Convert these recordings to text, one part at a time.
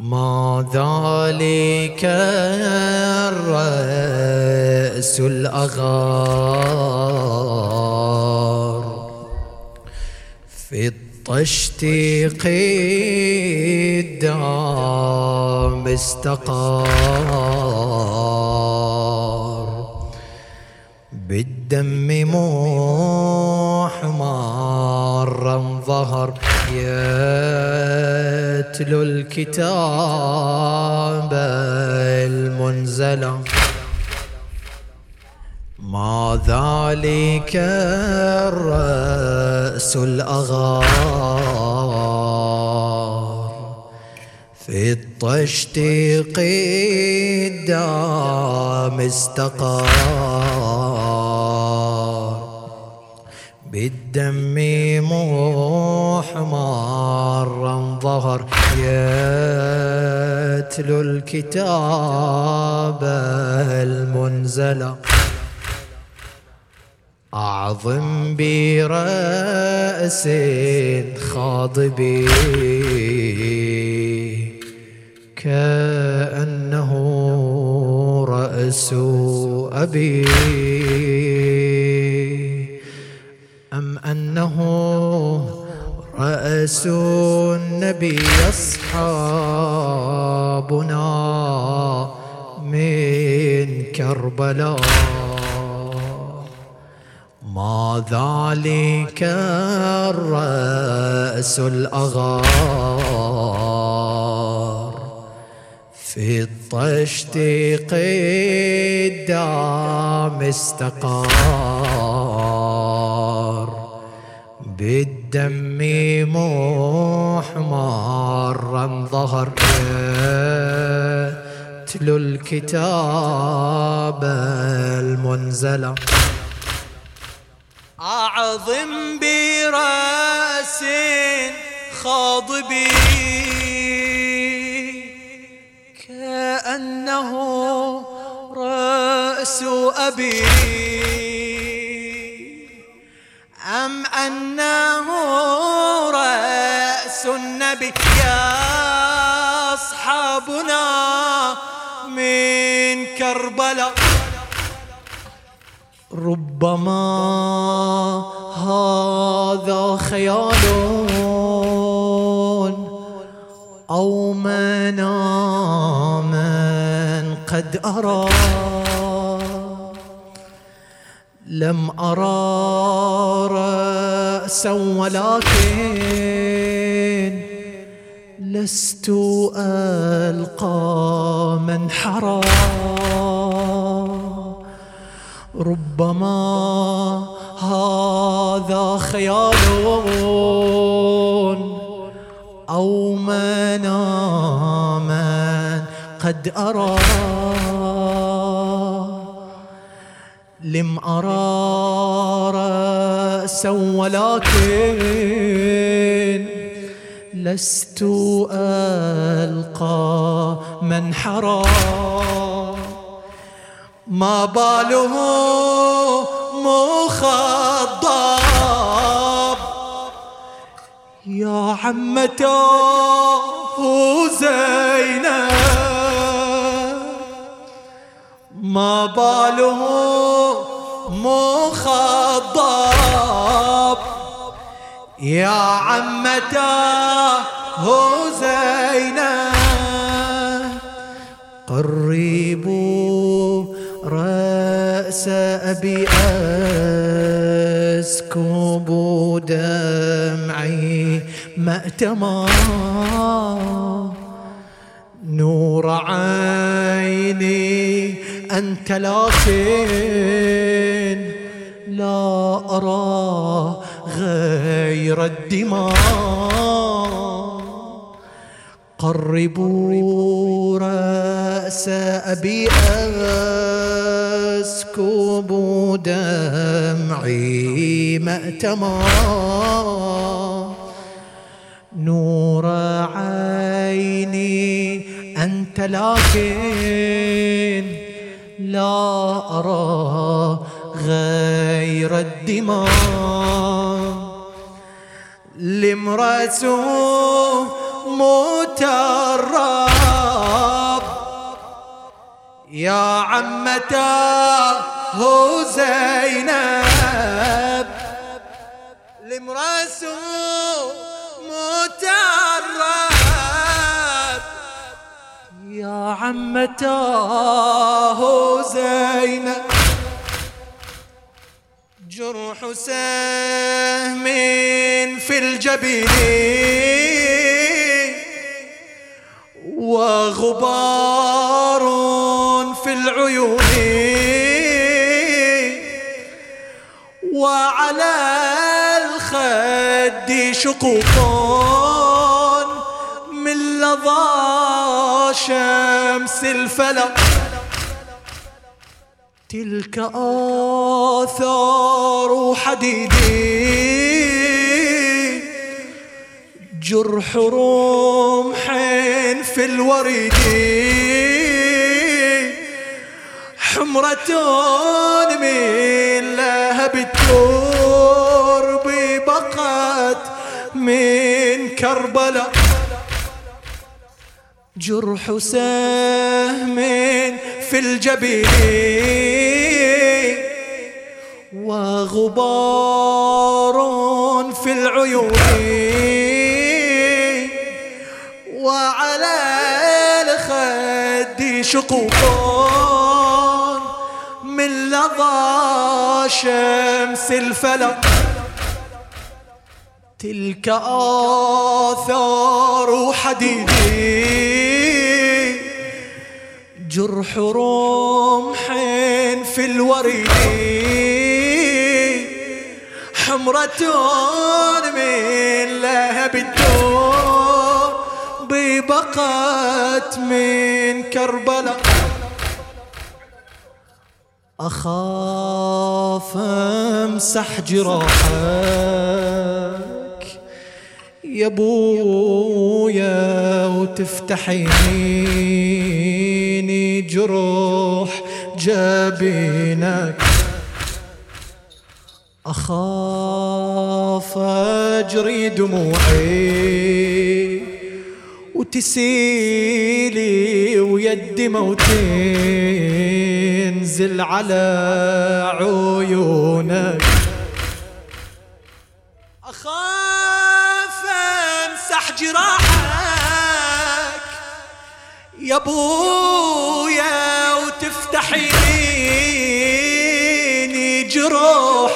ما ذلك الرأس الأغار. في الطشت قدام استقار. بالدم محمارا ظهر يتلو الكتاب المنزل ما ذلك الرأس الأغار في الطشت قدام استقار. بالدم محمارا ظهر يتلو الكتاب المنزل. أعظم برأس خاضبي كأنه رأس أبي. أنه رأس النبي أصحابنا من كربلاء. ما ذلك الرأس الأغار في الطشت قدام استقار. بالدم محمارا ظهر. يتلو الكتاب المنزلة. أعظم برأس خاضبي كأنه رأس أبي. أنه رأس النبي يا أصحابنا من كربلاء. ربما هذا خيال أو منام قد أرى. لم أرى رأسا ولكن لست ألقى من حرى ربما هذا خيال أو مناما قد أرى. لم أرى رأسا ولكن لست ألقى من حرى ما باله مخضب. يا عمته زينب. ما باله مخضب. يا عمته زينب. قربوا رأس أبي أسكب دمعي مأتما. أنت لكن لا أرى غير الدماء. قربوا رأس أبي أسكب دمعي مأتما نور عيني أنت لكن لا أرى غير الدماء. لامرأته موت يا عمة زينب لامرأته موت يا عمته زينب جرح سهم في الجبين وغبار في العيون وعلى الخد شقوق. لظى شمس الفلق. تلك آثار حديدي. جرح رمح في الوريد. حمرة من لهب الترب بقت من كربلاء. جرح سهم في الجبين وغبار في العيون وعلى الخد شقوق من لظى شمس الفلق. تلك آثار حديدي جرح رمح في الوريد حمرة من لهب الدور بقت من كربلاء. أخاف أمسح جراحك يا بويا وتفتحيني جروح جبينك أخاف أجري دموعي وتسيلي ويدي موتنزل على عيونك. أخاف أمسح جراحك. يا بويا وتفتحيني جروح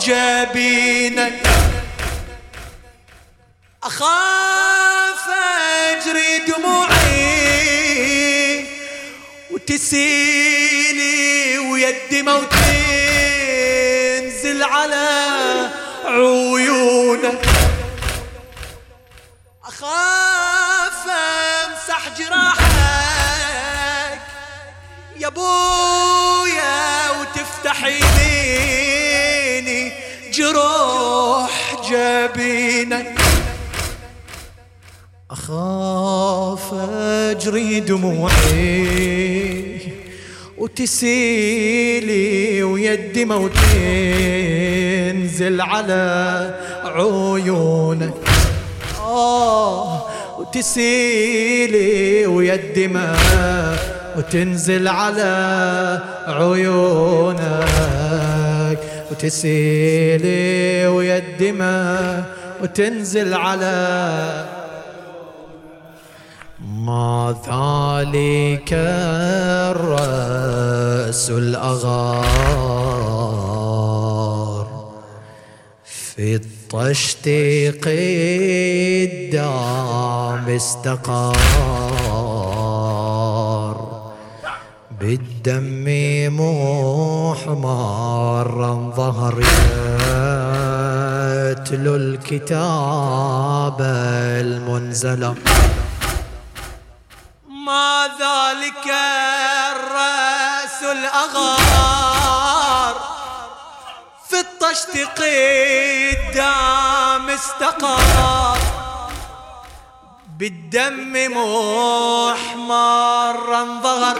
جبينك. أخاف أجري دموعي وتسيلي ويدي موت تنزل على عيونك. يا بويا وتفتحيني جروح جبينك. أخاف أجري دموعي وتسيلي ويدي موت ينزل على عيونك. آه وتسيلي ويدي ما وتنزل على عيونك وتسيلي ويدي ما وتنزل على ما ذلك الرأس الأغار في الطشت قدام استقار. بالدم محمرا ظهر يتلو الكتاب المنزلة. ما ذلك الرأس الأغار؟ في الطشت قدام استقر بالدم محمرا ظهر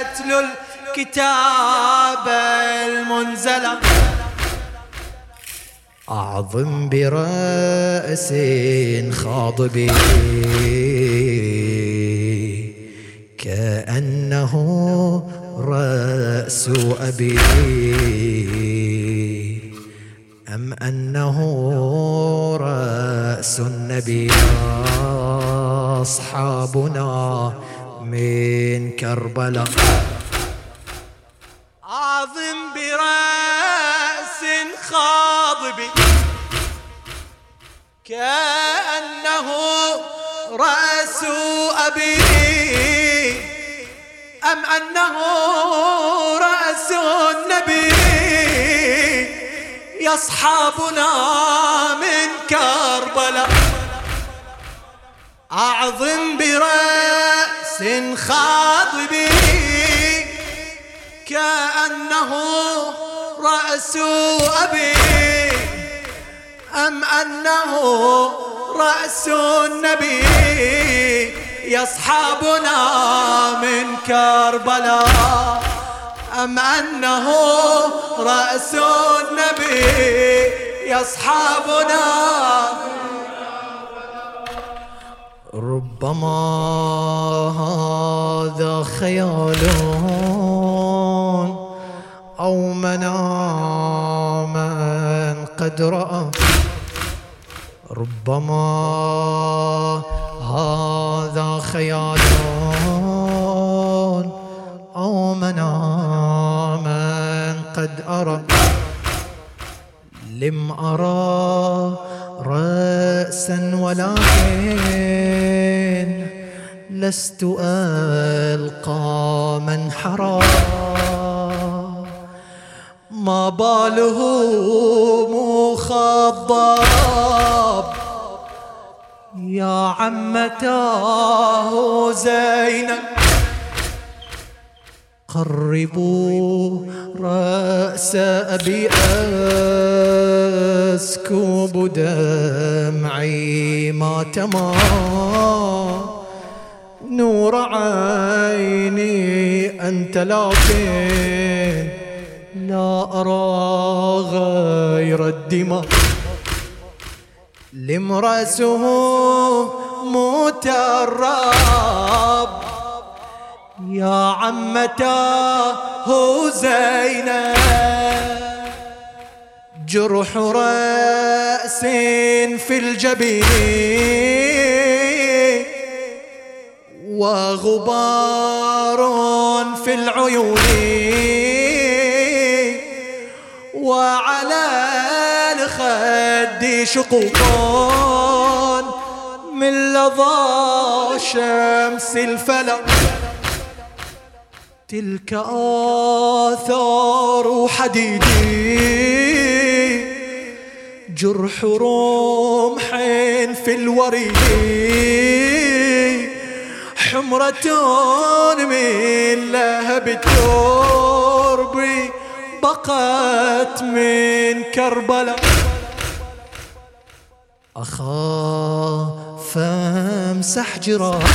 يتلو الكتاب المنزلة. أعظم برأس خاضب كأنه رأس أبي. أم أنه رأس النبي أصحابنا من كربلاء. عظم برأس خاضب. كأنه رأس أبي. أم أنه رأس النبي. يصحابنا من كربلاء. أعظم برأس خاضب كأنه رأس أبي أم أنه رأس النبي؟ يصحابنا من كربلاء أم أنه رأس النبي؟ يصحابنا ربما هذا خيال أو مناما قد رأى. ربما هذا خيال أو مناما قد أرى. لم أرى لست ألقى من حرى ما باله مخضب. يا عمتاه زينب. قربوا رأس أبي أسكب دمعي ما تما نور عيني أنت لكن لا أرى غير الدماء. لم رأسه متراب يا عمتاه زينب جرح رأس في الجبين. وغبار في العيون وعلى الخد شقوق من لظى شمس الفلك تلك آثار حديدي جرح رمح في الوريد. حمرة من لهب الترب بقت من كربلاء. أخاف أمسح جراحك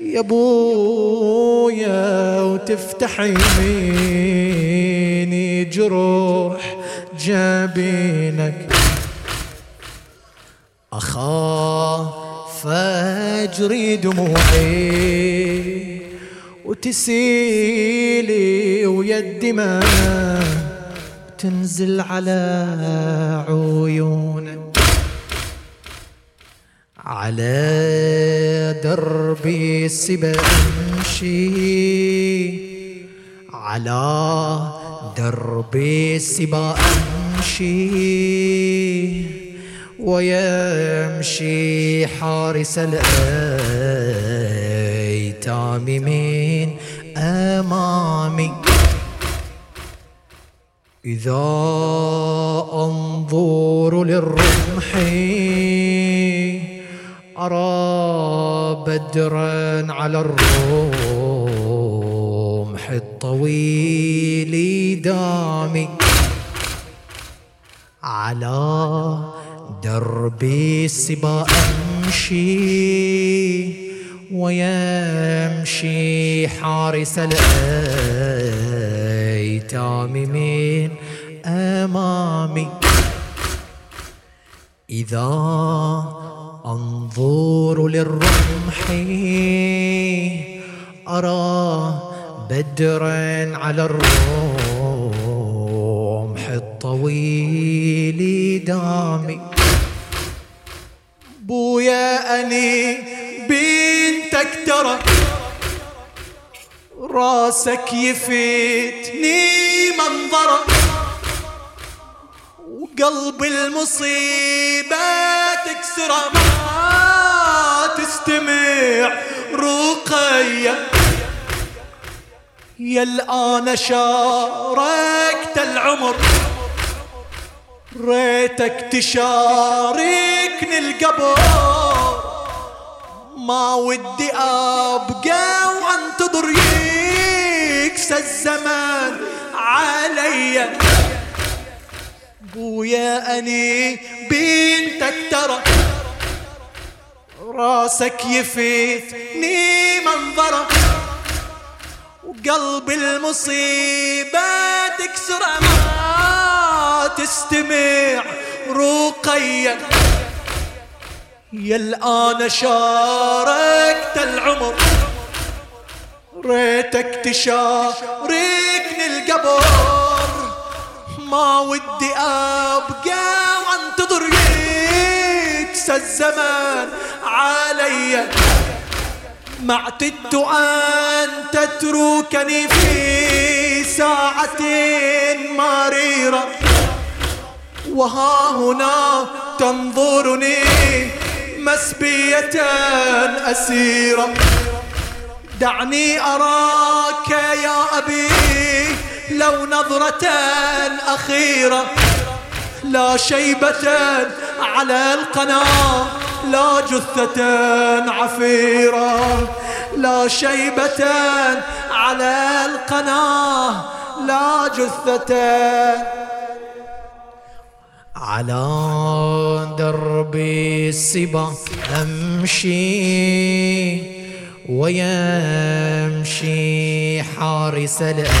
يا بويا وتفتح يميني جروح جبينك. أخاف أجري دموعي وتسيلي ويدي ما تنزل على عيونك. على دربي السبا امشي. على دربي السبا امشي. ويمشي حارس الايتام من أمامي. إذا أنظر للرمح أرى بدرا على الرمح الطويل دامي. على دربي السبا أمشي ويمشي حارس الأيتام من أمامي. إذا أنظر للرمح أرى بدرا على الرمح راسك يفيتني منظرة وقلب المصيبة تكسره ما تستمع رقية. يا الآن شاركت العمر ريتك تشاركني القبر. ما ودي أبقى وأنتظر يكسى الزمان علي. بويا أني بنتك ترى راسك يفيتني منظرة. وقلب المصيبة تكسر ما تستمع رقية يا الآن شاركت العمر. ريتك تشاركني القبر. ما ودي أبقى وأنتظر يكسى الزمان علي. ما اعتدت أن تتركني في ساعة مريرة. وها هنا تنظرني مسبية أسيرة. دعني أراك يا أبي لو نظرة أخيرة لا شيبة على القناة لا جثة عفيرة لا شيبة على القناة لا جثة على درب السبا أمشي ويمشي حارس الأيتام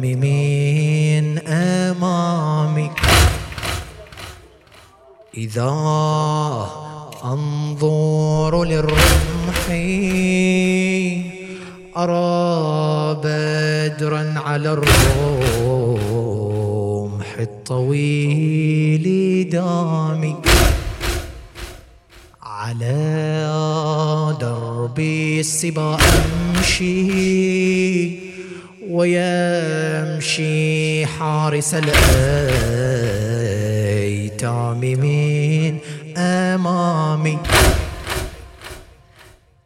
من أمامي إذا أنظر للرمح أرى بدرا على الرمح الطويل دامي على السبا أمشي ويمشي حارس الأيتام من أمامي.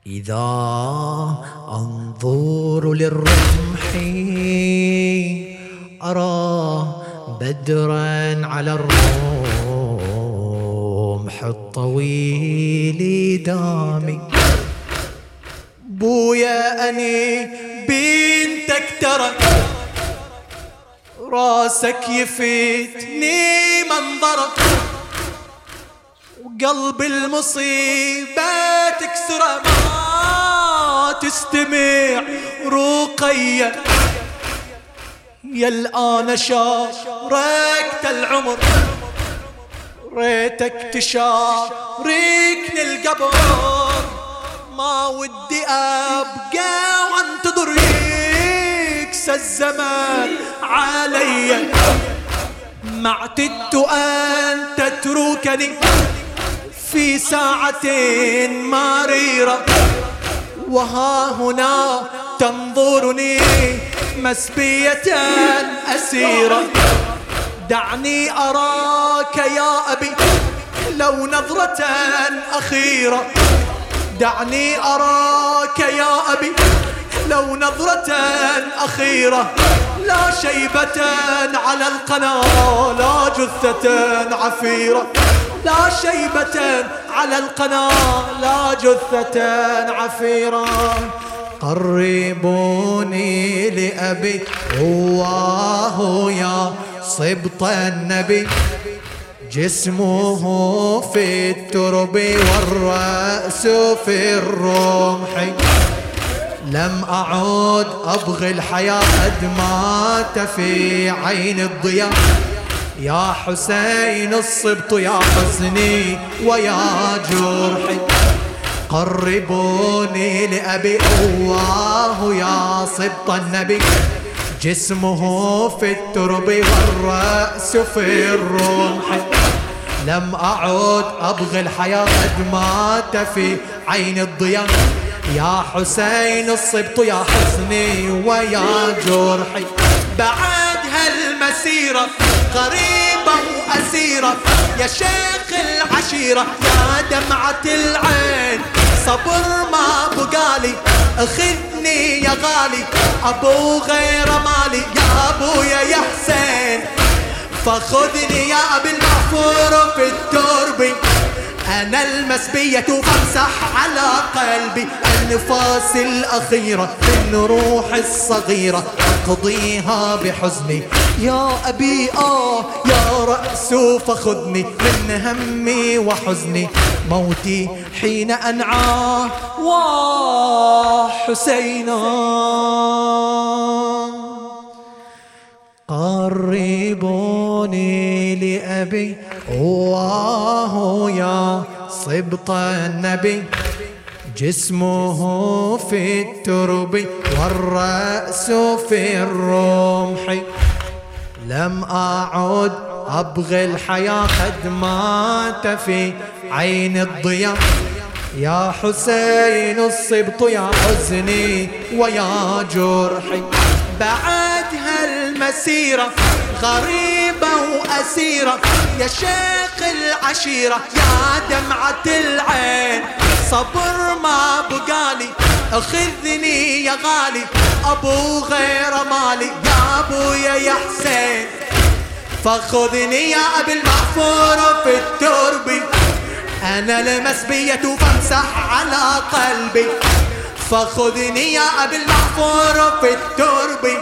إذا أنظر للرمح أرى بدرا على الرمح الطويل دامي. بويا أني بنتك ترى راسك يفيتني منظرك وقلب المصيبة تكسره ما تستمع رقية. يا الآن شاركت العمر ريتك تشاركني القبر. ودي أبقى وانتظر يكسى الزمان. علي. ما اعتدت أن تتركني. في ساعة مريرة وها هنا تنظرني. مسبية أسيرة. دعني أراك يا أبي لو نظرة أخيرة. دعني أراك يا أبي لو نظرة أخيرة لا شيبة على القناة لا جثة عفيرة لا شيبة على القناة لا جثة عفيرة. قربوني لأبي هواه يا صبط النبي. جسمه في الترب والرأس في الرمح. لم أعود أبغي الحياة قد مات في عين الضياء. يا حسين الصبط يا حزني ويا جرحي قربوني لأبي الله يا صبط النبي. جسمه في الترب والرأس في الرمح. لم أعود أبغي الحياة قد مات في عين الضياء يا حسين الصبط يا حزني ويا جرحي. بعد هالمسيرة قريبة وأسيرة. يا شيخ العشيرة يا دمعة العين. صبر ما بقالي أخذني يا غالي. أبو غير مالي يا أبويا يا حسين. فخذني يا أبي المغفور في التربي أنا المسبية فامسح على قلبي النفاس الأخيرة من روح الصغيرة. أقضيها بحزني. يا أبي آه يا رأس فخذني من همي وحزني. موتي حين أنعى. وحسينا قربوني لأبي. الله يا صبط النبي. جسمه في الترب والرأس في الرمح. لم أعد أبغي الحياة قد مات في عين الضياء. يا حسين الصبط يا حزني ويا جرحي. بعد هالمسيرة غريبة وأسيرة. يا شيخ العشيرة يا دمعة العين. صبر ما بقالي أخذني يا غالي. أبو غير مالي يا أبويا يا حسين. فخذني يا أبي المغفور في التربي أنا المسبية فامسح على قلبي. فخذني يا أبي المغفور في التربي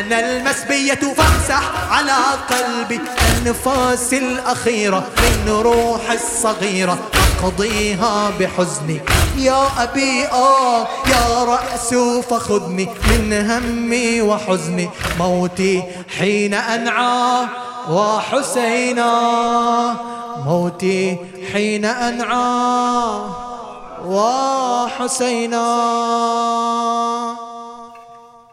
أنا المسبية فامسح على قلبي النفاس الأخيرة من روح الصغيرة. أقضيها بحزني. يا أبي آه يا رأس فخذني. من همي وحزني. موتي حين أنعى وحسينا. موتي حين أنعى وحسينا.